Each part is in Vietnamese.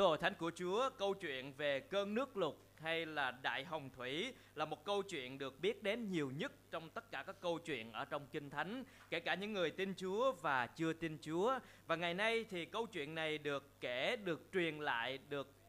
Thưa hội thánh của Chúa, câu chuyện về cơn nước lụt hay là đại hồng thủy là một câu chuyện được biết đến nhiều nhất trong tất cả các câu chuyện ở trong Kinh Thánh, kể cả những người tin Chúa và chưa tin Chúa. Và ngày nay thì câu chuyện này được kể, được truyền lại, được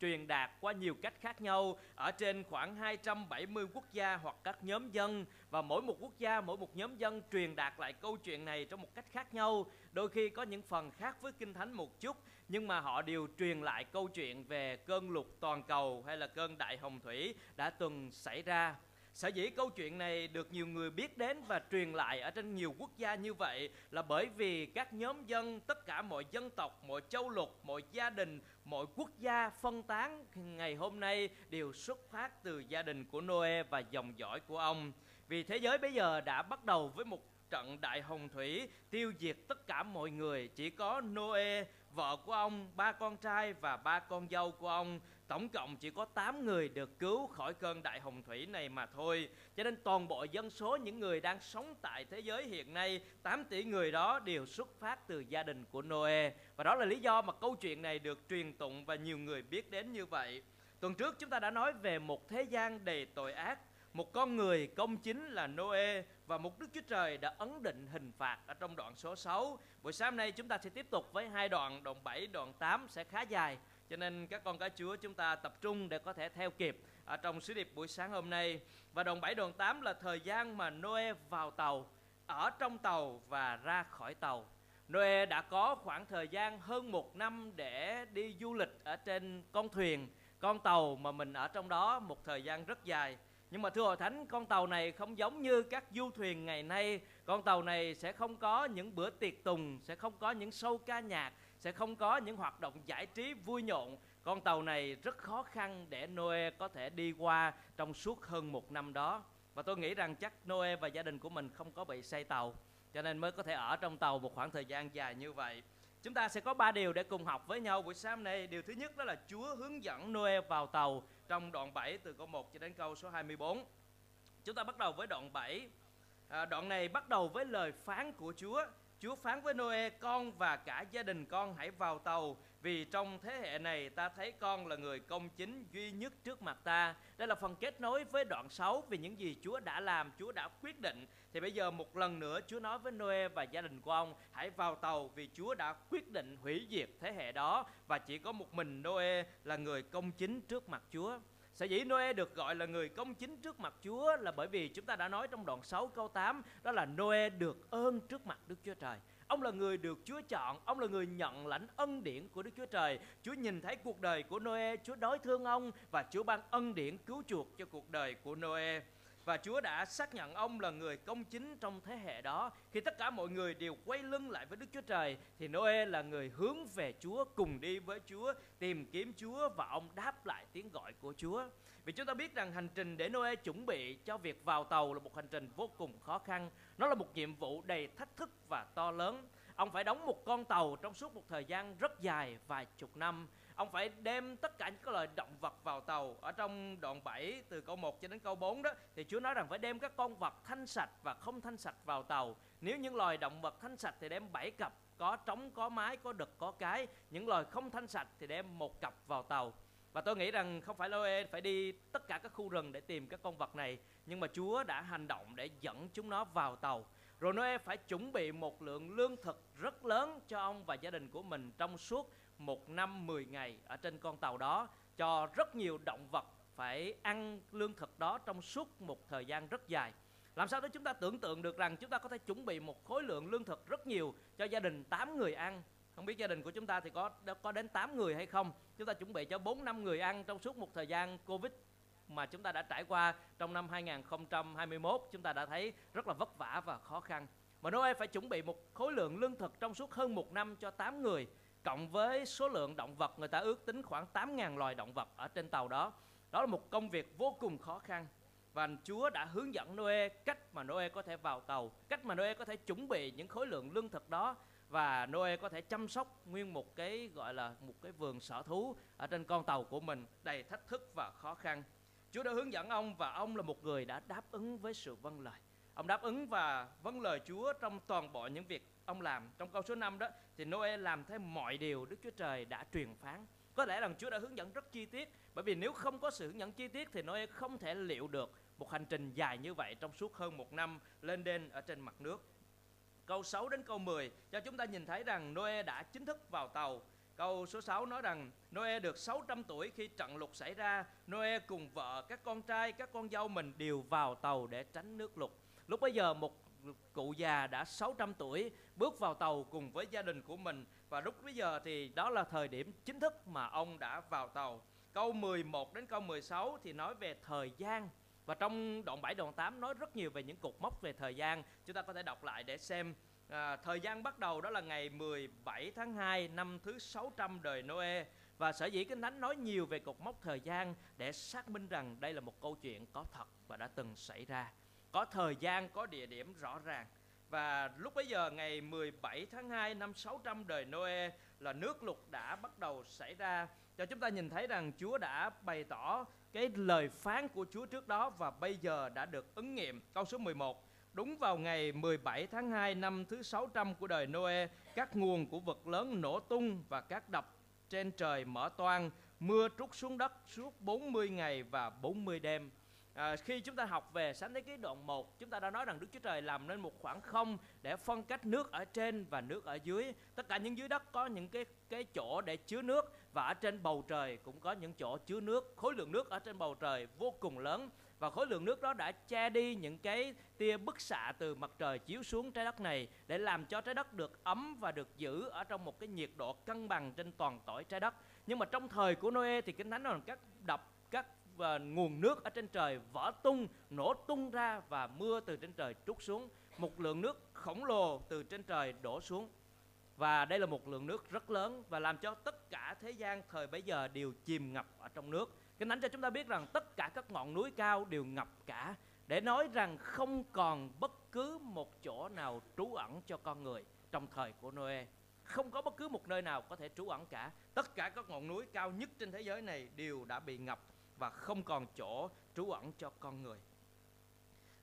truyền đạt qua nhiều cách khác nhau ở trên khoảng 270 quốc gia hoặc các nhóm dân và mỗi một quốc gia, mỗi một nhóm dân truyền đạt lại câu chuyện này trong một cách khác nhau. Đôi khi có những phần khác với Kinh Thánh một chút nhưng mà họ đều truyền lại câu chuyện về cơn lụt toàn cầu hay là cơn đại hồng thủy đã từng xảy ra. Sở dĩ câu chuyện này được nhiều người biết đến và truyền lại ở trên nhiều quốc gia như vậy là bởi vì các nhóm dân, tất cả mọi dân tộc, mọi châu lục, mọi gia đình, mọi quốc gia phân tán ngày hôm nay đều xuất phát từ gia đình của Noe và dòng dõi của ông. Vì thế giới bây giờ đã bắt đầu với một trận đại hồng thủy tiêu diệt tất cả mọi người chỉ có Noe vợ của ông ba con trai và ba con dâu của ông tổng cộng chỉ có 8 người được cứu khỏi cơn đại hồng thủy này mà thôi cho nên toàn bộ dân số những người đang sống tại thế giới hiện nay 8 tỷ người đó đều xuất phát từ gia đình của Noe và đó là lý do mà câu chuyện này được truyền tụng và nhiều người biết đến như vậy tuần trước chúng ta đã nói về một thế gian đầy tội ác một con người công chính là Noe và một Đức Chúa Trời đã ấn định hình phạt ở trong đoạn số 6. Buổi sáng nay chúng ta sẽ tiếp tục với hai đoạn, đoạn 7, đoạn 8 sẽ khá dài. Cho nên các con cái Chúa chúng ta tập trung để có thể theo kịp ở trong sứ điệp buổi sáng hôm nay. Và đoạn 7, đoạn 8 là thời gian mà Noe vào tàu, ở trong tàu và ra khỏi tàu. Noe đã có khoảng thời gian hơn một năm để đi du lịch ở trên con thuyền, con tàu mà mình ở trong đó một thời gian rất dài nhưng mà thưa hội thánh, con tàu này không giống như các du thuyền ngày nay. Con tàu này sẽ không có những bữa tiệc tùng, sẽ không có những show ca nhạc, sẽ không có những hoạt động giải trí vui nhộn. Con tàu này rất khó khăn để Noe có thể đi qua trong suốt hơn một năm đó. Và tôi nghĩ rằng chắc Noe và gia đình của mình không có bị say tàu, cho nên mới có thể ở trong tàu một khoảng thời gian dài như vậy. Chúng ta sẽ có ba điều để cùng học với nhau buổi sáng nay. Điều thứ nhất đó là Chúa hướng dẫn Noe vào tàu trong đoạn 7 từ câu 1 cho đến câu số 24. Chúng ta bắt đầu với đoạn 7. À, đoạn này bắt đầu với lời phán của Chúa. Chúa phán với Noe, con và cả gia đình con hãy vào tàu vì trong thế hệ này ta thấy con là người công chính duy nhất trước mặt ta. Đây là phần kết nối với đoạn 6 về những gì Chúa đã làm, Chúa đã quyết định. Thì bây giờ một lần nữa Chúa nói với Noe và gia đình của ông hãy vào tàu vì Chúa đã quyết định hủy diệt thế hệ đó và chỉ có một mình Noe là người công chính trước mặt Chúa. Sở dĩ Noe được gọi là người công chính trước mặt Chúa là bởi vì chúng ta đã nói trong đoạn 6 câu 8 đó là Noe được ơn trước mặt Đức Chúa Trời. Ông là người được Chúa chọn, ông là người nhận lãnh ân điển của Đức Chúa Trời. Chúa nhìn thấy cuộc đời của Noe, Chúa đối thương ông và Chúa ban ân điển cứu chuộc cho cuộc đời của Noe và Chúa đã xác nhận ông là người công chính trong thế hệ đó. Khi tất cả mọi người đều quay lưng lại với Đức Chúa Trời thì Noe là người hướng về Chúa, cùng đi với Chúa, tìm kiếm Chúa và ông đáp lại tiếng gọi của Chúa. Vì chúng ta biết rằng hành trình để Noe chuẩn bị cho việc vào tàu là một hành trình vô cùng khó khăn. Nó là một nhiệm vụ đầy thách thức và to lớn. Ông phải đóng một con tàu trong suốt một thời gian rất dài, vài chục năm ông phải đem tất cả những cái loài động vật vào tàu. Ở trong đoạn 7 từ câu 1 cho đến câu 4 đó, thì Chúa nói rằng phải đem các con vật thanh sạch và không thanh sạch vào tàu. Nếu những loài động vật thanh sạch thì đem 7 cặp, có trống, có mái, có đực, có cái. Những loài không thanh sạch thì đem một cặp vào tàu. Và tôi nghĩ rằng không phải loe phải đi tất cả các khu rừng để tìm các con vật này, nhưng mà Chúa đã hành động để dẫn chúng nó vào tàu. Rồi Noe phải chuẩn bị một lượng lương thực rất lớn cho ông và gia đình của mình trong suốt một năm 10 ngày ở trên con tàu đó cho rất nhiều động vật phải ăn lương thực đó trong suốt một thời gian rất dài. Làm sao để chúng ta tưởng tượng được rằng chúng ta có thể chuẩn bị một khối lượng lương thực rất nhiều cho gia đình 8 người ăn. Không biết gia đình của chúng ta thì có có đến 8 người hay không? Chúng ta chuẩn bị cho 4 năm người ăn trong suốt một thời gian Covid mà chúng ta đã trải qua trong năm 2021 chúng ta đã thấy rất là vất vả và khó khăn. Mà Noe phải chuẩn bị một khối lượng lương thực trong suốt hơn một năm cho 8 người cộng với số lượng động vật người ta ước tính khoảng 8.000 loài động vật ở trên tàu đó. Đó là một công việc vô cùng khó khăn. Và Chúa đã hướng dẫn Noe cách mà Noe có thể vào tàu, cách mà Noe có thể chuẩn bị những khối lượng lương thực đó và Noe có thể chăm sóc nguyên một cái gọi là một cái vườn sở thú ở trên con tàu của mình đầy thách thức và khó khăn. Chúa đã hướng dẫn ông và ông là một người đã đáp ứng với sự vâng lời. Ông đáp ứng và vâng lời Chúa trong toàn bộ những việc ông làm. Trong câu số 5 đó thì Noe làm theo mọi điều Đức Chúa Trời đã truyền phán. Có lẽ rằng Chúa đã hướng dẫn rất chi tiết bởi vì nếu không có sự hướng dẫn chi tiết thì Noe không thể liệu được một hành trình dài như vậy trong suốt hơn một năm lên đên ở trên mặt nước. Câu 6 đến câu 10 cho chúng ta nhìn thấy rằng Noe đã chính thức vào tàu. Câu số 6 nói rằng Noe được 600 tuổi khi trận lụt xảy ra. Noe cùng vợ, các con trai, các con dâu mình đều vào tàu để tránh nước lụt. Lúc bây giờ một cụ già đã 600 tuổi bước vào tàu cùng với gia đình của mình và lúc bây giờ thì đó là thời điểm chính thức mà ông đã vào tàu. Câu 11 đến câu 16 thì nói về thời gian và trong đoạn 7 đoạn 8 nói rất nhiều về những cột mốc về thời gian. Chúng ta có thể đọc lại để xem à, thời gian bắt đầu đó là ngày 17 tháng 2 năm thứ 600 đời Noe và sở dĩ Kinh Thánh nói nhiều về cột mốc thời gian để xác minh rằng đây là một câu chuyện có thật và đã từng xảy ra. Có thời gian, có địa điểm rõ ràng. Và lúc bấy giờ ngày 17 tháng 2 năm 600 đời Noe là nước lụt đã bắt đầu xảy ra cho chúng ta nhìn thấy rằng Chúa đã bày tỏ cái lời phán của Chúa trước đó và bây giờ đã được ứng nghiệm. Câu số 11 Đúng vào ngày 17 tháng 2 năm thứ 600 của đời Noe, các nguồn của vật lớn nổ tung và các đập trên trời mở toang, mưa trút xuống đất suốt 40 ngày và 40 đêm. À, khi chúng ta học về sáng thế ký đoạn 1, chúng ta đã nói rằng Đức Chúa Trời làm nên một khoảng không để phân cách nước ở trên và nước ở dưới. Tất cả những dưới đất có những cái cái chỗ để chứa nước và ở trên bầu trời cũng có những chỗ chứa nước. Khối lượng nước ở trên bầu trời vô cùng lớn và khối lượng nước đó đã che đi những cái tia bức xạ từ mặt trời chiếu xuống trái đất này để làm cho trái đất được ấm và được giữ ở trong một cái nhiệt độ cân bằng trên toàn tỏi trái đất. Nhưng mà trong thời của Noe thì kinh thánh nói rằng các đập các và nguồn nước ở trên trời vỡ tung, nổ tung ra và mưa từ trên trời trút xuống. Một lượng nước khổng lồ từ trên trời đổ xuống. Và đây là một lượng nước rất lớn và làm cho tất cả thế gian thời bấy giờ đều chìm ngập ở trong nước. Kinh Thánh cho chúng ta biết rằng tất cả các ngọn núi cao đều ngập cả để nói rằng không còn bất cứ một chỗ nào trú ẩn cho con người trong thời của Noe. Không có bất cứ một nơi nào có thể trú ẩn cả. Tất cả các ngọn núi cao nhất trên thế giới này đều đã bị ngập và không còn chỗ trú ẩn cho con người.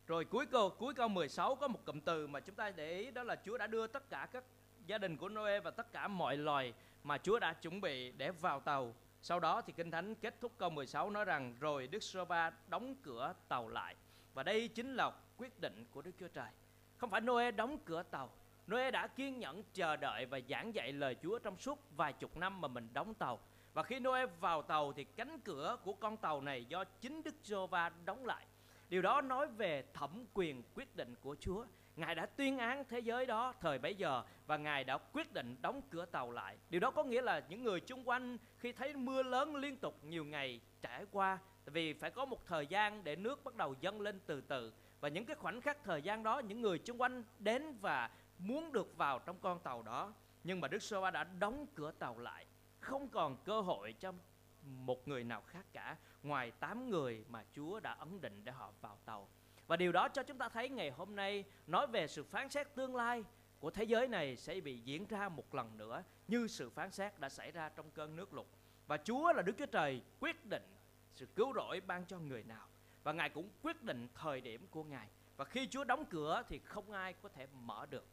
Rồi cuối câu cuối câu 16 có một cụm từ mà chúng ta để ý, đó là Chúa đã đưa tất cả các gia đình của Noe và tất cả mọi loài mà Chúa đã chuẩn bị để vào tàu. Sau đó thì Kinh Thánh kết thúc câu 16 nói rằng, rồi Đức sơ va đóng cửa tàu lại. Và đây chính là quyết định của Đức Chúa Trời. Không phải Noe đóng cửa tàu. Noe đã kiên nhẫn chờ đợi và giảng dạy lời Chúa trong suốt vài chục năm mà mình đóng tàu. Và khi Noe vào tàu thì cánh cửa của con tàu này do chính Đức Giova đóng lại. Điều đó nói về thẩm quyền quyết định của Chúa. Ngài đã tuyên án thế giới đó thời bấy giờ và Ngài đã quyết định đóng cửa tàu lại. Điều đó có nghĩa là những người chung quanh khi thấy mưa lớn liên tục nhiều ngày trải qua vì phải có một thời gian để nước bắt đầu dâng lên từ từ và những cái khoảnh khắc thời gian đó, những người chung quanh đến và muốn được vào trong con tàu đó nhưng mà Đức Sô đã đóng cửa tàu lại không còn cơ hội cho một người nào khác cả, ngoài tám người mà Chúa đã ấn định để họ vào tàu. Và điều đó cho chúng ta thấy ngày hôm nay, nói về sự phán xét tương lai của thế giới này sẽ bị diễn ra một lần nữa, như sự phán xét đã xảy ra trong cơn nước lụt. Và Chúa là Đức Chúa Trời quyết định sự cứu rỗi ban cho người nào. Và Ngài cũng quyết định thời điểm của Ngài. Và khi Chúa đóng cửa thì không ai có thể mở được.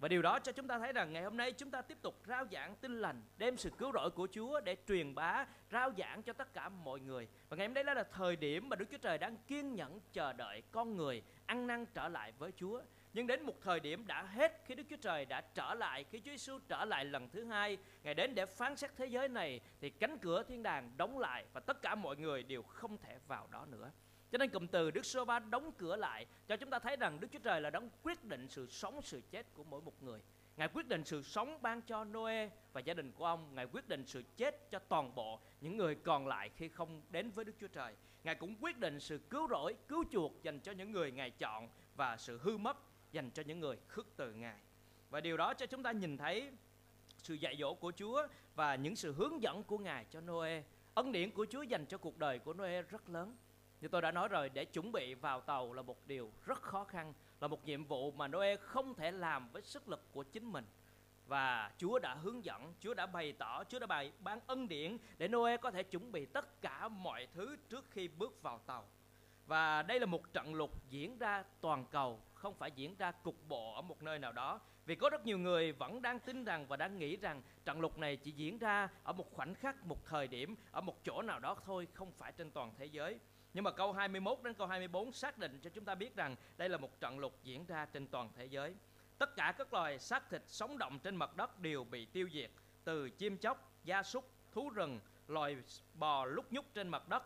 Và điều đó cho chúng ta thấy rằng ngày hôm nay chúng ta tiếp tục rao giảng tin lành, đem sự cứu rỗi của Chúa để truyền bá, rao giảng cho tất cả mọi người. Và ngày hôm nay đó là thời điểm mà Đức Chúa Trời đang kiên nhẫn chờ đợi con người ăn năn trở lại với Chúa. Nhưng đến một thời điểm đã hết khi Đức Chúa Trời đã trở lại, khi Chúa Giêsu trở lại lần thứ hai, Ngài đến để phán xét thế giới này thì cánh cửa thiên đàng đóng lại và tất cả mọi người đều không thể vào đó nữa. Cho nên cụm từ Đức Sô Va đóng cửa lại cho chúng ta thấy rằng Đức Chúa Trời là đấng quyết định sự sống sự chết của mỗi một người. Ngài quyết định sự sống ban cho Noe và gia đình của ông. Ngài quyết định sự chết cho toàn bộ những người còn lại khi không đến với Đức Chúa Trời. Ngài cũng quyết định sự cứu rỗi, cứu chuộc dành cho những người Ngài chọn và sự hư mất dành cho những người khước từ Ngài. Và điều đó cho chúng ta nhìn thấy sự dạy dỗ của Chúa và những sự hướng dẫn của Ngài cho Noe. Ân điển của Chúa dành cho cuộc đời của Noe rất lớn. Như tôi đã nói rồi, để chuẩn bị vào tàu là một điều rất khó khăn, là một nhiệm vụ mà Noe không thể làm với sức lực của chính mình. Và Chúa đã hướng dẫn, Chúa đã bày tỏ, Chúa đã bày ban ân điển để Noe có thể chuẩn bị tất cả mọi thứ trước khi bước vào tàu. Và đây là một trận lụt diễn ra toàn cầu, không phải diễn ra cục bộ ở một nơi nào đó vì có rất nhiều người vẫn đang tin rằng và đang nghĩ rằng trận lục này chỉ diễn ra ở một khoảnh khắc, một thời điểm, ở một chỗ nào đó thôi, không phải trên toàn thế giới. Nhưng mà câu 21 đến câu 24 xác định cho chúng ta biết rằng đây là một trận lục diễn ra trên toàn thế giới. Tất cả các loài xác thịt sống động trên mặt đất đều bị tiêu diệt, từ chim chóc, gia súc, thú rừng, loài bò lúc nhúc trên mặt đất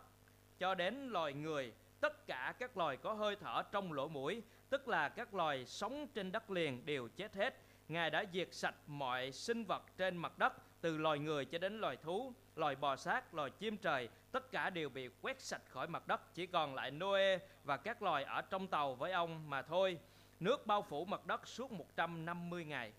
cho đến loài người, tất cả các loài có hơi thở trong lỗ mũi, tức là các loài sống trên đất liền đều chết hết. Ngài đã diệt sạch mọi sinh vật trên mặt đất, từ loài người cho đến loài thú, loài bò sát, loài chim trời, tất cả đều bị quét sạch khỏi mặt đất, chỉ còn lại Noe và các loài ở trong tàu với ông mà thôi. Nước bao phủ mặt đất suốt 150 ngày.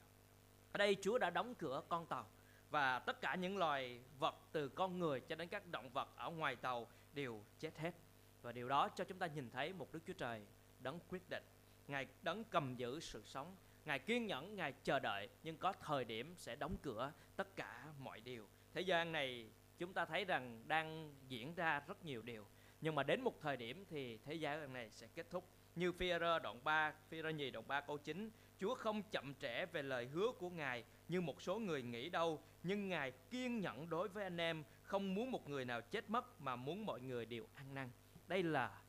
Ở đây Chúa đã đóng cửa con tàu và tất cả những loài vật từ con người cho đến các động vật ở ngoài tàu đều chết hết. Và điều đó cho chúng ta nhìn thấy một Đức Chúa Trời đấng quyết định. Ngài đấng cầm giữ sự sống. Ngài kiên nhẫn, Ngài chờ đợi nhưng có thời điểm sẽ đóng cửa tất cả mọi điều. Thế gian này chúng ta thấy rằng đang diễn ra rất nhiều điều. Nhưng mà đến một thời điểm thì thế giới này sẽ kết thúc. Như phi đoạn 3, phi nhì đoạn 3 câu 9 Chúa không chậm trễ về lời hứa của Ngài như một số người nghĩ đâu, nhưng Ngài kiên nhẫn đối với anh em, không muốn một người nào chết mất mà muốn mọi người đều ăn năn. Đây là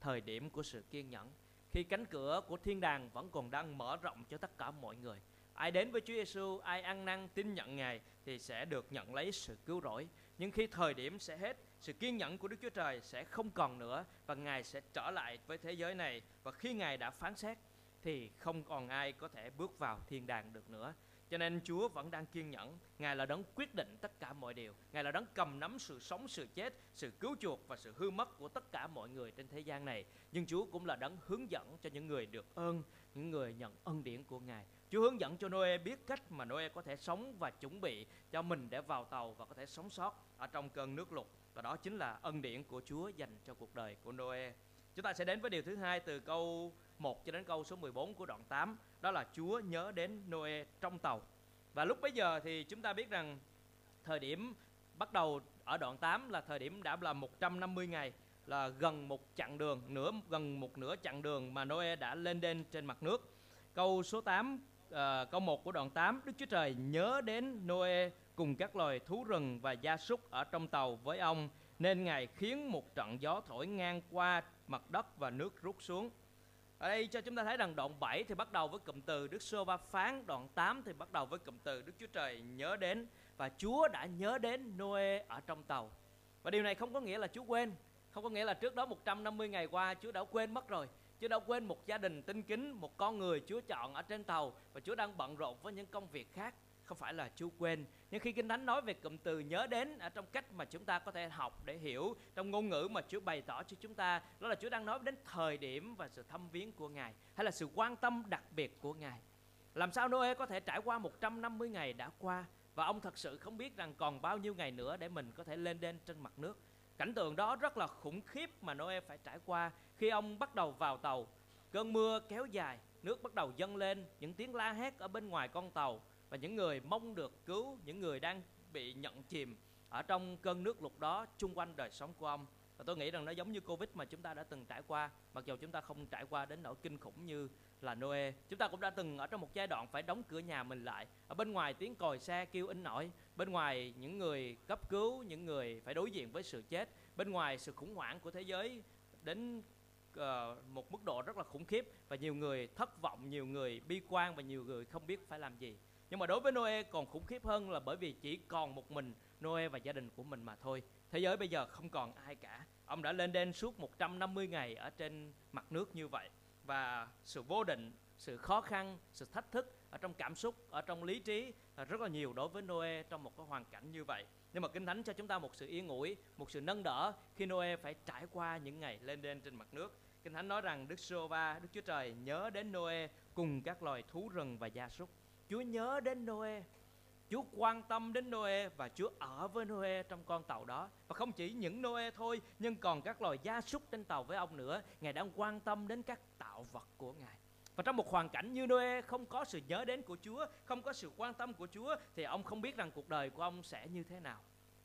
thời điểm của sự kiên nhẫn. Khi cánh cửa của thiên đàng vẫn còn đang mở rộng cho tất cả mọi người. Ai đến với Chúa Giêsu, ai ăn năn tin nhận Ngài thì sẽ được nhận lấy sự cứu rỗi. Nhưng khi thời điểm sẽ hết, sự kiên nhẫn của Đức Chúa Trời sẽ không còn nữa và Ngài sẽ trở lại với thế giới này và khi Ngài đã phán xét thì không còn ai có thể bước vào thiên đàng được nữa. Cho nên Chúa vẫn đang kiên nhẫn, Ngài là đấng quyết định tất cả mọi điều, Ngài là đấng cầm nắm sự sống, sự chết, sự cứu chuộc và sự hư mất của tất cả mọi người trên thế gian này. Nhưng Chúa cũng là đấng hướng dẫn cho những người được ơn, những người nhận ân điển của Ngài. Chúa hướng dẫn cho Noe biết cách mà Noe có thể sống và chuẩn bị cho mình để vào tàu và có thể sống sót ở trong cơn nước lụt. Và đó chính là ân điển của Chúa dành cho cuộc đời của Noe. Chúng ta sẽ đến với điều thứ hai từ câu 1 cho đến câu số 14 của đoạn 8 đó là Chúa nhớ đến Noe trong tàu và lúc bấy giờ thì chúng ta biết rằng thời điểm bắt đầu ở đoạn 8 là thời điểm đã là 150 ngày là gần một chặng đường nửa gần một nửa chặng đường mà Noe đã lên đên trên mặt nước câu số 8 uh, ờ, câu 1 của đoạn 8 Đức Chúa Trời nhớ đến Noe cùng các loài thú rừng và gia súc ở trong tàu với ông nên Ngài khiến một trận gió thổi ngang qua mặt đất và nước rút xuống ở đây cho chúng ta thấy rằng đoạn 7 thì bắt đầu với cụm từ Đức Sô Va phán, đoạn 8 thì bắt đầu với cụm từ Đức Chúa Trời nhớ đến và Chúa đã nhớ đến Noe ở trong tàu. Và điều này không có nghĩa là Chúa quên, không có nghĩa là trước đó 150 ngày qua Chúa đã quên mất rồi. Chúa đã quên một gia đình tinh kính, một con người Chúa chọn ở trên tàu và Chúa đang bận rộn với những công việc khác không phải là chú quên. Nhưng khi Kinh Thánh nói về cụm từ nhớ đến ở trong cách mà chúng ta có thể học để hiểu trong ngôn ngữ mà Chúa bày tỏ cho chúng ta, đó là Chúa đang nói đến thời điểm và sự thăm viếng của Ngài hay là sự quan tâm đặc biệt của Ngài. Làm sao Noe có thể trải qua 150 ngày đã qua và ông thật sự không biết rằng còn bao nhiêu ngày nữa để mình có thể lên đên trên mặt nước. Cảnh tượng đó rất là khủng khiếp mà Noe phải trải qua khi ông bắt đầu vào tàu. Cơn mưa kéo dài, nước bắt đầu dâng lên, những tiếng la hét ở bên ngoài con tàu và những người mong được cứu những người đang bị nhận chìm ở trong cơn nước lụt đó chung quanh đời sống của ông. Và tôi nghĩ rằng nó giống như Covid mà chúng ta đã từng trải qua mặc dù chúng ta không trải qua đến nỗi kinh khủng như là Noe. Chúng ta cũng đã từng ở trong một giai đoạn phải đóng cửa nhà mình lại. Ở bên ngoài tiếng còi xe kêu in nổi bên ngoài những người cấp cứu những người phải đối diện với sự chết bên ngoài sự khủng hoảng của thế giới đến uh, một mức độ rất là khủng khiếp và nhiều người thất vọng nhiều người bi quan và nhiều người không biết phải làm gì nhưng mà đối với Noe còn khủng khiếp hơn là bởi vì chỉ còn một mình Noe và gia đình của mình mà thôi. Thế giới bây giờ không còn ai cả. Ông đã lên đên suốt 150 ngày ở trên mặt nước như vậy. Và sự vô định, sự khó khăn, sự thách thức ở trong cảm xúc, ở trong lý trí là rất là nhiều đối với Noe trong một cái hoàn cảnh như vậy. Nhưng mà Kinh Thánh cho chúng ta một sự yên ủi, một sự nâng đỡ khi Noe phải trải qua những ngày lên đên trên mặt nước. Kinh Thánh nói rằng Đức Sô Va, Đức Chúa Trời nhớ đến Noe cùng các loài thú rừng và gia súc. Chúa nhớ đến Noe Chúa quan tâm đến Noe và Chúa ở với Noe trong con tàu đó. Và không chỉ những Noe thôi, nhưng còn các loài gia súc trên tàu với ông nữa. Ngài đang quan tâm đến các tạo vật của Ngài. Và trong một hoàn cảnh như Noe không có sự nhớ đến của Chúa, không có sự quan tâm của Chúa thì ông không biết rằng cuộc đời của ông sẽ như thế nào.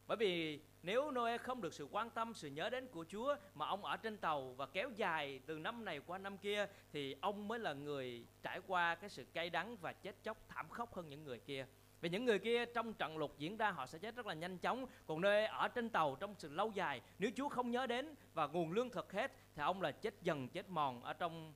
Bởi vì nếu Noe không được sự quan tâm, sự nhớ đến của Chúa mà ông ở trên tàu và kéo dài từ năm này qua năm kia thì ông mới là người trải qua cái sự cay đắng và chết chóc thảm khốc hơn những người kia. Vì những người kia trong trận lục diễn ra họ sẽ chết rất là nhanh chóng Còn nơi ở trên tàu trong sự lâu dài Nếu Chúa không nhớ đến và nguồn lương thực hết Thì ông là chết dần chết mòn ở trong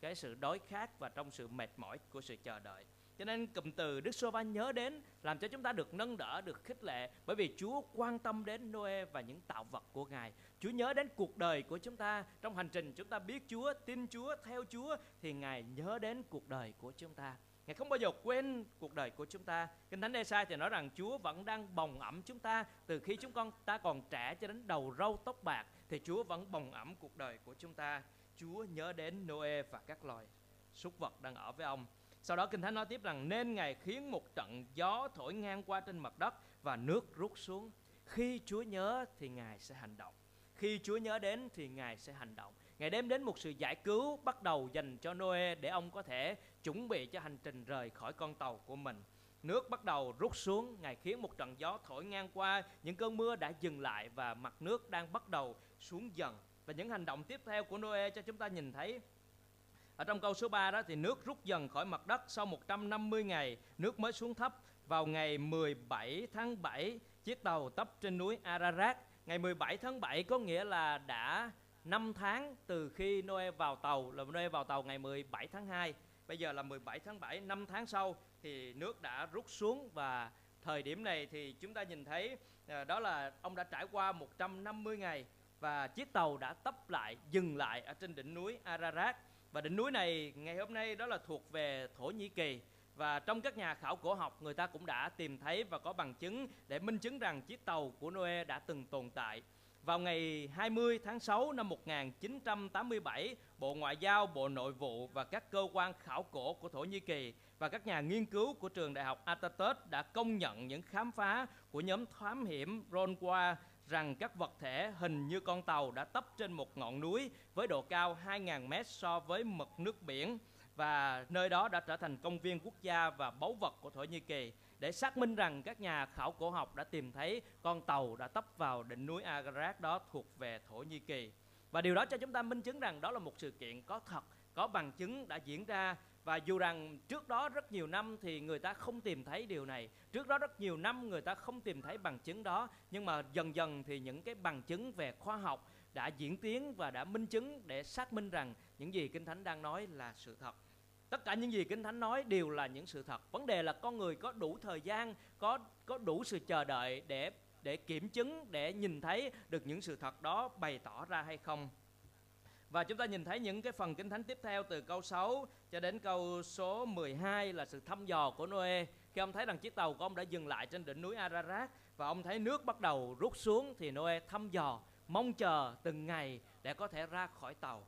cái sự đói khát và trong sự mệt mỏi của sự chờ đợi cho nên cụm từ Đức Sô Va nhớ đến làm cho chúng ta được nâng đỡ, được khích lệ bởi vì Chúa quan tâm đến Noe và những tạo vật của Ngài. Chúa nhớ đến cuộc đời của chúng ta trong hành trình chúng ta biết Chúa, tin Chúa, theo Chúa thì Ngài nhớ đến cuộc đời của chúng ta. Ngài không bao giờ quên cuộc đời của chúng ta. Kinh Thánh Ê-sai thì nói rằng Chúa vẫn đang bồng ẩm chúng ta từ khi chúng con ta còn trẻ cho đến đầu râu tóc bạc thì Chúa vẫn bồng ẩm cuộc đời của chúng ta. Chúa nhớ đến Noe và các loài súc vật đang ở với ông. Sau đó Kinh Thánh nói tiếp rằng nên Ngài khiến một trận gió thổi ngang qua trên mặt đất và nước rút xuống. Khi Chúa nhớ thì Ngài sẽ hành động. Khi Chúa nhớ đến thì Ngài sẽ hành động. Ngài đem đến một sự giải cứu bắt đầu dành cho Noe để ông có thể chuẩn bị cho hành trình rời khỏi con tàu của mình. Nước bắt đầu rút xuống, Ngài khiến một trận gió thổi ngang qua, những cơn mưa đã dừng lại và mặt nước đang bắt đầu xuống dần. Và những hành động tiếp theo của Noe cho chúng ta nhìn thấy ở trong câu số 3 đó thì nước rút dần khỏi mặt đất sau 150 ngày, nước mới xuống thấp. Vào ngày 17 tháng 7, chiếc tàu tấp trên núi Ararat. Ngày 17 tháng 7 có nghĩa là đã 5 tháng từ khi Noe vào tàu, là Noe vào tàu ngày 17 tháng 2. Bây giờ là 17 tháng 7, 5 tháng sau thì nước đã rút xuống và thời điểm này thì chúng ta nhìn thấy ờ, đó là ông đã trải qua 150 ngày và chiếc tàu đã tấp lại, dừng lại ở trên đỉnh núi Ararat và đỉnh núi này ngày hôm nay đó là thuộc về Thổ Nhĩ Kỳ và trong các nhà khảo cổ học người ta cũng đã tìm thấy và có bằng chứng để minh chứng rằng chiếc tàu của Noe đã từng tồn tại. Vào ngày 20 tháng 6 năm 1987, Bộ Ngoại giao, Bộ Nội vụ và các cơ quan khảo cổ của Thổ Nhĩ Kỳ và các nhà nghiên cứu của trường đại học Atatürk đã công nhận những khám phá của nhóm thám hiểm Ronqua rằng các vật thể hình như con tàu đã tấp trên một ngọn núi với độ cao 2.000 mét so với mực nước biển và nơi đó đã trở thành công viên quốc gia và báu vật của Thổ Nhĩ Kỳ để xác minh rằng các nhà khảo cổ học đã tìm thấy con tàu đã tấp vào đỉnh núi Agarat đó thuộc về Thổ Nhĩ Kỳ. Và điều đó cho chúng ta minh chứng rằng đó là một sự kiện có thật, có bằng chứng đã diễn ra và dù rằng trước đó rất nhiều năm thì người ta không tìm thấy điều này. Trước đó rất nhiều năm người ta không tìm thấy bằng chứng đó. Nhưng mà dần dần thì những cái bằng chứng về khoa học đã diễn tiến và đã minh chứng để xác minh rằng những gì kinh thánh đang nói là sự thật. Tất cả những gì kinh thánh nói đều là những sự thật. Vấn đề là con người có đủ thời gian, có có đủ sự chờ đợi để để kiểm chứng, để nhìn thấy được những sự thật đó bày tỏ ra hay không và chúng ta nhìn thấy những cái phần kinh thánh tiếp theo từ câu 6 cho đến câu số 12 là sự thăm dò của Noe. Khi ông thấy rằng chiếc tàu của ông đã dừng lại trên đỉnh núi Ararat và ông thấy nước bắt đầu rút xuống thì Noe thăm dò, mong chờ từng ngày để có thể ra khỏi tàu.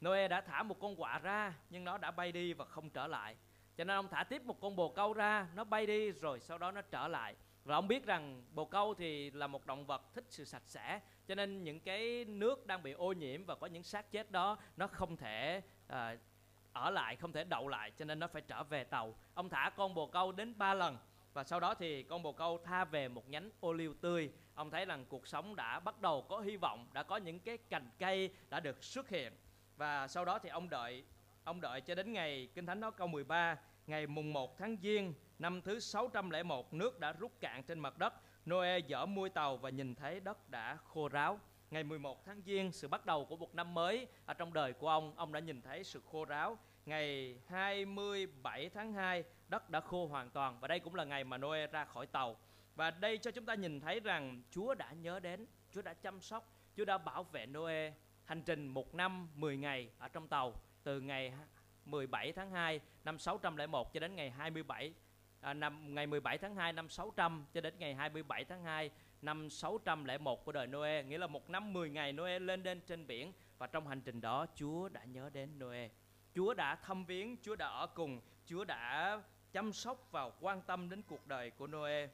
Noe đã thả một con quạ ra nhưng nó đã bay đi và không trở lại. Cho nên ông thả tiếp một con bồ câu ra, nó bay đi rồi sau đó nó trở lại. Và ông biết rằng bồ câu thì là một động vật thích sự sạch sẽ cho nên những cái nước đang bị ô nhiễm và có những xác chết đó nó không thể à, ở lại không thể đậu lại cho nên nó phải trở về tàu. Ông thả con bồ câu đến ba lần và sau đó thì con bồ câu tha về một nhánh ô liu tươi. Ông thấy rằng cuộc sống đã bắt đầu có hy vọng đã có những cái cành cây đã được xuất hiện. Và sau đó thì ông đợi ông đợi cho đến ngày kinh thánh nói câu 13 ngày mùng 1 tháng giêng năm thứ 601 nước đã rút cạn trên mặt đất Noe dở mui tàu và nhìn thấy đất đã khô ráo. Ngày 11 tháng Giêng, sự bắt đầu của một năm mới ở trong đời của ông, ông đã nhìn thấy sự khô ráo. Ngày 27 tháng 2, đất đã khô hoàn toàn và đây cũng là ngày mà Noe ra khỏi tàu. Và đây cho chúng ta nhìn thấy rằng Chúa đã nhớ đến, Chúa đã chăm sóc, Chúa đã bảo vệ Noe hành trình một năm 10 ngày ở trong tàu từ ngày 17 tháng 2 năm 601 cho đến ngày 27 à, năm ngày 17 tháng 2 năm 600 cho đến ngày 27 tháng 2 năm 601 của đời Noe, nghĩa là một năm 10 ngày Noe lên đến trên biển và trong hành trình đó Chúa đã nhớ đến Noe. Chúa đã thăm viếng, Chúa đã ở cùng, Chúa đã chăm sóc và quan tâm đến cuộc đời của Noe.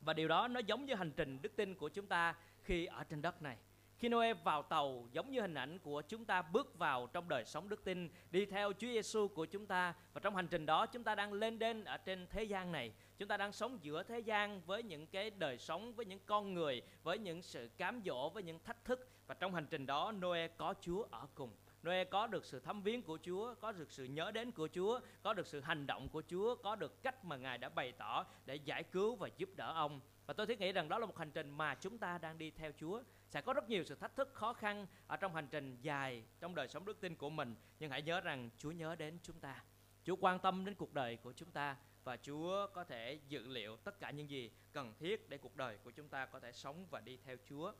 Và điều đó nó giống như hành trình đức tin của chúng ta khi ở trên đất này. Khi Noe vào tàu giống như hình ảnh của chúng ta bước vào trong đời sống đức tin, đi theo Chúa Giêsu của chúng ta và trong hành trình đó chúng ta đang lên đên ở trên thế gian này. Chúng ta đang sống giữa thế gian với những cái đời sống với những con người, với những sự cám dỗ, với những thách thức và trong hành trình đó Noe có Chúa ở cùng. Noe có được sự thấm viếng của Chúa, có được sự nhớ đến của Chúa, có được sự hành động của Chúa, có được cách mà Ngài đã bày tỏ để giải cứu và giúp đỡ ông. Và tôi thiết nghĩ rằng đó là một hành trình mà chúng ta đang đi theo Chúa. Sẽ có rất nhiều sự thách thức, khó khăn ở trong hành trình dài trong đời sống đức tin của mình. Nhưng hãy nhớ rằng Chúa nhớ đến chúng ta. Chúa quan tâm đến cuộc đời của chúng ta và Chúa có thể dự liệu tất cả những gì cần thiết để cuộc đời của chúng ta có thể sống và đi theo Chúa.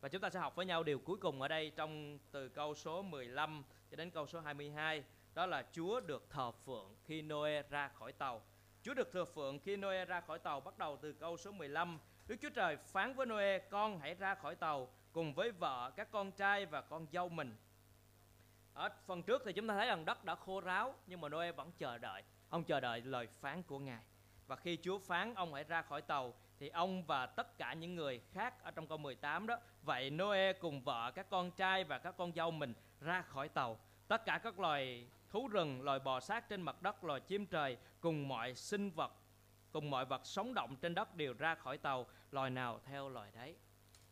Và chúng ta sẽ học với nhau điều cuối cùng ở đây trong từ câu số 15 cho đến câu số 22. Đó là Chúa được thờ phượng khi Noe ra khỏi tàu. Chúa được thờ phượng khi Noe ra khỏi tàu bắt đầu từ câu số 15. Đức Chúa Trời phán với Noe, con hãy ra khỏi tàu cùng với vợ, các con trai và con dâu mình. Ở phần trước thì chúng ta thấy rằng đất đã khô ráo nhưng mà Noe vẫn chờ đợi. Ông chờ đợi lời phán của Ngài. Và khi Chúa phán ông hãy ra khỏi tàu thì ông và tất cả những người khác ở trong câu 18 đó, vậy Noe cùng vợ, các con trai và các con dâu mình ra khỏi tàu. Tất cả các loài thú rừng, loài bò sát trên mặt đất, loài chim trời cùng mọi sinh vật, cùng mọi vật sống động trên đất đều ra khỏi tàu, loài nào theo loài đấy.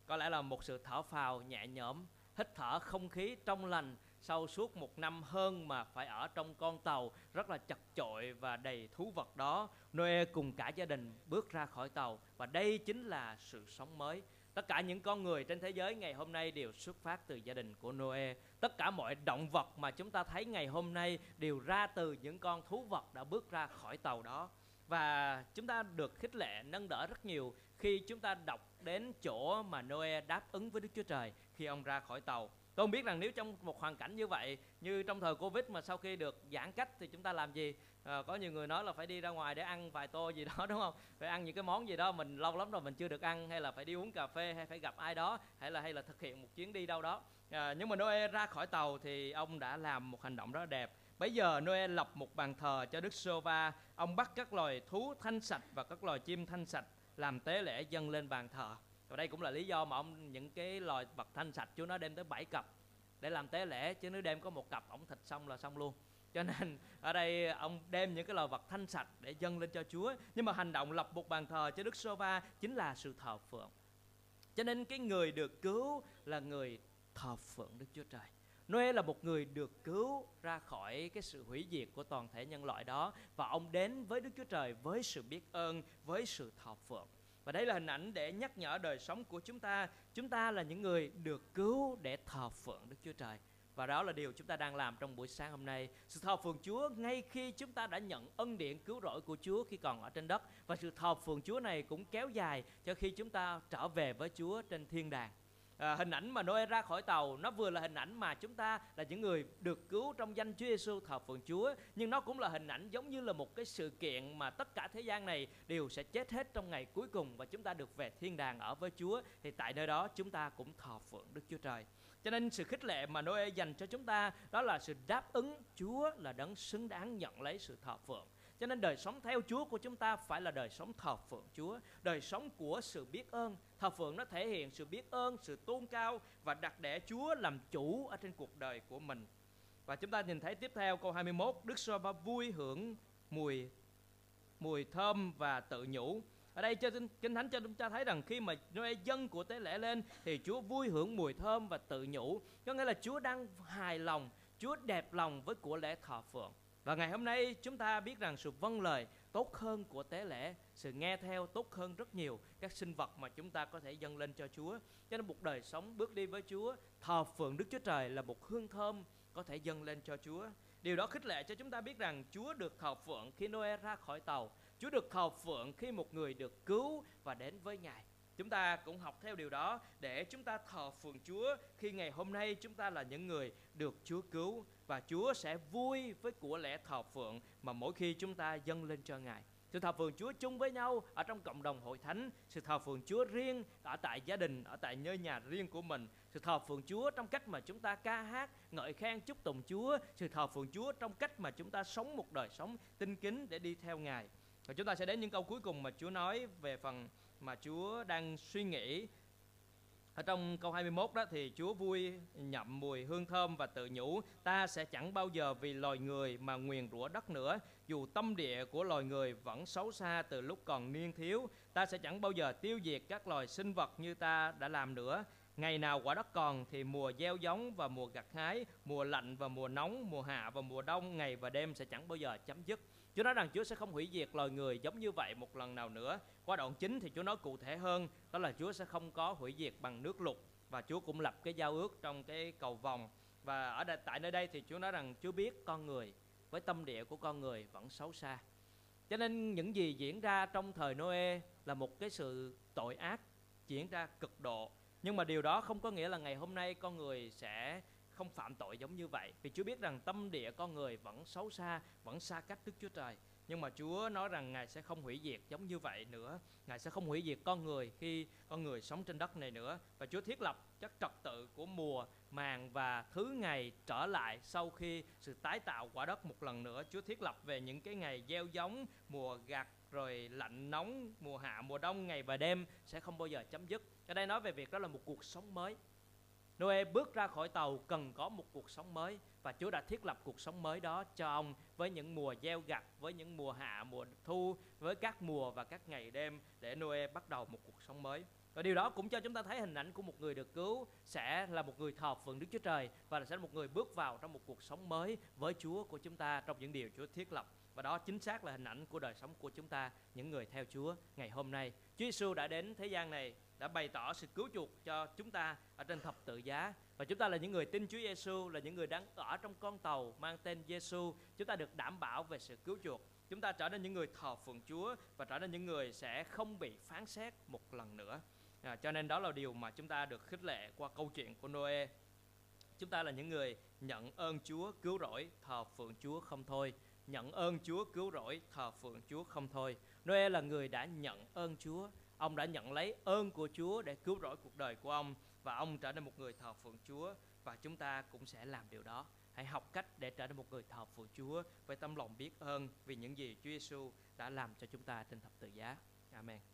Có lẽ là một sự thở phào nhẹ nhõm hít thở không khí trong lành sau suốt một năm hơn mà phải ở trong con tàu rất là chật chội và đầy thú vật đó. Noe cùng cả gia đình bước ra khỏi tàu và đây chính là sự sống mới. Tất cả những con người trên thế giới ngày hôm nay đều xuất phát từ gia đình của Noe. Tất cả mọi động vật mà chúng ta thấy ngày hôm nay đều ra từ những con thú vật đã bước ra khỏi tàu đó và chúng ta được khích lệ nâng đỡ rất nhiều khi chúng ta đọc đến chỗ mà Noe đáp ứng với Đức Chúa Trời khi ông ra khỏi tàu. Tôi không biết rằng nếu trong một hoàn cảnh như vậy như trong thời covid mà sau khi được giãn cách thì chúng ta làm gì? À, có nhiều người nói là phải đi ra ngoài để ăn vài tô gì đó đúng không? Phải ăn những cái món gì đó mình lâu lắm rồi mình chưa được ăn hay là phải đi uống cà phê hay phải gặp ai đó hay là hay là thực hiện một chuyến đi đâu đó. À, nhưng mà Noe ra khỏi tàu thì ông đã làm một hành động rất đẹp. Bây giờ Noe lập một bàn thờ cho Đức Sova. Ông bắt các loài thú thanh sạch và các loài chim thanh sạch Làm tế lễ dâng lên bàn thờ. Và đây cũng là lý do mà ông, những cái loài vật thanh sạch, Chúa nó đem tới 7 cặp để làm tế lễ, chứ nếu đem có một cặp, ổng thịt xong là xong luôn. Cho nên ở đây ông đem những cái loài vật thanh sạch để dâng lên cho Chúa. Nhưng mà hành động lập một bàn thờ cho Đức Sova chính là sự thờ phượng. Cho nên cái người được cứu là người thờ phượng Đức Chúa Trời. Noe là một người được cứu ra khỏi cái sự hủy diệt của toàn thể nhân loại đó và ông đến với Đức Chúa Trời với sự biết ơn, với sự thờ phượng. Và đây là hình ảnh để nhắc nhở đời sống của chúng ta. Chúng ta là những người được cứu để thờ phượng Đức Chúa Trời. Và đó là điều chúng ta đang làm trong buổi sáng hôm nay. Sự thờ phượng Chúa ngay khi chúng ta đã nhận ân điển cứu rỗi của Chúa khi còn ở trên đất. Và sự thờ phượng Chúa này cũng kéo dài cho khi chúng ta trở về với Chúa trên thiên đàng à, hình ảnh mà Noe ra khỏi tàu nó vừa là hình ảnh mà chúng ta là những người được cứu trong danh Chúa Giêsu thờ phượng Chúa. Nhưng nó cũng là hình ảnh giống như là một cái sự kiện mà tất cả thế gian này đều sẽ chết hết trong ngày cuối cùng và chúng ta được về thiên đàng ở với Chúa. Thì tại nơi đó chúng ta cũng thờ phượng Đức Chúa Trời. Cho nên sự khích lệ mà Noe dành cho chúng ta đó là sự đáp ứng Chúa là đấng xứng đáng nhận lấy sự thờ phượng cho nên đời sống theo Chúa của chúng ta phải là đời sống thờ phượng Chúa, đời sống của sự biết ơn. Thờ phượng nó thể hiện sự biết ơn, sự tôn cao và đặt để Chúa làm chủ ở trên cuộc đời của mình. Và chúng ta nhìn thấy tiếp theo câu 21, Đức giê va vui hưởng mùi mùi thơm và tự nhủ. Ở đây cho Kinh Thánh cho chúng ta thấy rằng khi mà Noe dân của tế lễ lên thì Chúa vui hưởng mùi thơm và tự nhủ. Có nghĩa là Chúa đang hài lòng, Chúa đẹp lòng với của lễ thờ phượng. Và ngày hôm nay chúng ta biết rằng sự vâng lời tốt hơn của tế lễ, sự nghe theo tốt hơn rất nhiều các sinh vật mà chúng ta có thể dâng lên cho Chúa. Cho nên một đời sống bước đi với Chúa, thờ phượng Đức Chúa Trời là một hương thơm có thể dâng lên cho Chúa. Điều đó khích lệ cho chúng ta biết rằng Chúa được thờ phượng khi Noe ra khỏi tàu. Chúa được thờ phượng khi một người được cứu và đến với Ngài. Chúng ta cũng học theo điều đó để chúng ta thờ phượng Chúa khi ngày hôm nay chúng ta là những người được Chúa cứu và Chúa sẽ vui với của lễ thờ phượng mà mỗi khi chúng ta dâng lên cho Ngài. Sự thờ phượng Chúa chung với nhau ở trong cộng đồng hội thánh, sự thờ phượng Chúa riêng ở tại gia đình, ở tại nơi nhà riêng của mình, sự thờ phượng Chúa trong cách mà chúng ta ca hát, ngợi khen chúc tụng Chúa, sự thờ phượng Chúa trong cách mà chúng ta sống một đời sống tinh kính để đi theo Ngài. Và chúng ta sẽ đến những câu cuối cùng mà Chúa nói về phần mà Chúa đang suy nghĩ. Ở trong câu 21 đó thì Chúa vui nhậm mùi hương thơm và tự nhủ, ta sẽ chẳng bao giờ vì loài người mà nguyền rủa đất nữa. Dù tâm địa của loài người vẫn xấu xa từ lúc còn niên thiếu, ta sẽ chẳng bao giờ tiêu diệt các loài sinh vật như ta đã làm nữa. Ngày nào quả đất còn thì mùa gieo giống và mùa gặt hái, mùa lạnh và mùa nóng, mùa hạ và mùa đông, ngày và đêm sẽ chẳng bao giờ chấm dứt. Chúa nói rằng Chúa sẽ không hủy diệt loài người giống như vậy một lần nào nữa. Qua đoạn chính thì Chúa nói cụ thể hơn, đó là Chúa sẽ không có hủy diệt bằng nước lụt và Chúa cũng lập cái giao ước trong cái cầu vòng và ở đây, tại nơi đây thì Chúa nói rằng Chúa biết con người với tâm địa của con người vẫn xấu xa. Cho nên những gì diễn ra trong thời Noe là một cái sự tội ác diễn ra cực độ. Nhưng mà điều đó không có nghĩa là ngày hôm nay con người sẽ không phạm tội giống như vậy. Vì Chúa biết rằng tâm địa con người vẫn xấu xa, vẫn xa cách Đức Chúa Trời. Nhưng mà Chúa nói rằng Ngài sẽ không hủy diệt giống như vậy nữa. Ngài sẽ không hủy diệt con người khi con người sống trên đất này nữa. Và Chúa thiết lập các trật tự của mùa, màng và thứ ngày trở lại sau khi sự tái tạo quả đất một lần nữa. Chúa thiết lập về những cái ngày gieo giống, mùa gặt rồi lạnh nóng, mùa hạ, mùa đông, ngày và đêm sẽ không bao giờ chấm dứt. Ở đây nói về việc đó là một cuộc sống mới. Noe bước ra khỏi tàu cần có một cuộc sống mới và Chúa đã thiết lập cuộc sống mới đó cho ông với những mùa gieo gặt, với những mùa hạ, mùa thu, với các mùa và các ngày đêm để Noe bắt đầu một cuộc sống mới. Và điều đó cũng cho chúng ta thấy hình ảnh của một người được cứu sẽ là một người thờ phượng Đức Chúa Trời và sẽ là một người bước vào trong một cuộc sống mới với Chúa của chúng ta trong những điều Chúa thiết lập. Và đó chính xác là hình ảnh của đời sống của chúng ta, những người theo Chúa ngày hôm nay. Chúa Giêsu đã đến thế gian này đã bày tỏ sự cứu chuộc cho chúng ta ở trên thập tự giá và chúng ta là những người tin Chúa Giêsu là những người đang ở trong con tàu mang tên Giêsu chúng ta được đảm bảo về sự cứu chuộc chúng ta trở nên những người thờ phượng Chúa và trở nên những người sẽ không bị phán xét một lần nữa à, cho nên đó là điều mà chúng ta được khích lệ qua câu chuyện của Noe chúng ta là những người nhận ơn Chúa cứu rỗi thờ phượng Chúa không thôi nhận ơn Chúa cứu rỗi thờ phượng Chúa không thôi Noe là người đã nhận ơn Chúa Ông đã nhận lấy ơn của Chúa để cứu rỗi cuộc đời của ông và ông trở nên một người thờ phượng Chúa và chúng ta cũng sẽ làm điều đó. Hãy học cách để trở nên một người thờ phượng Chúa với tâm lòng biết ơn vì những gì Chúa Giêsu đã làm cho chúng ta trên thập tự giá. Amen.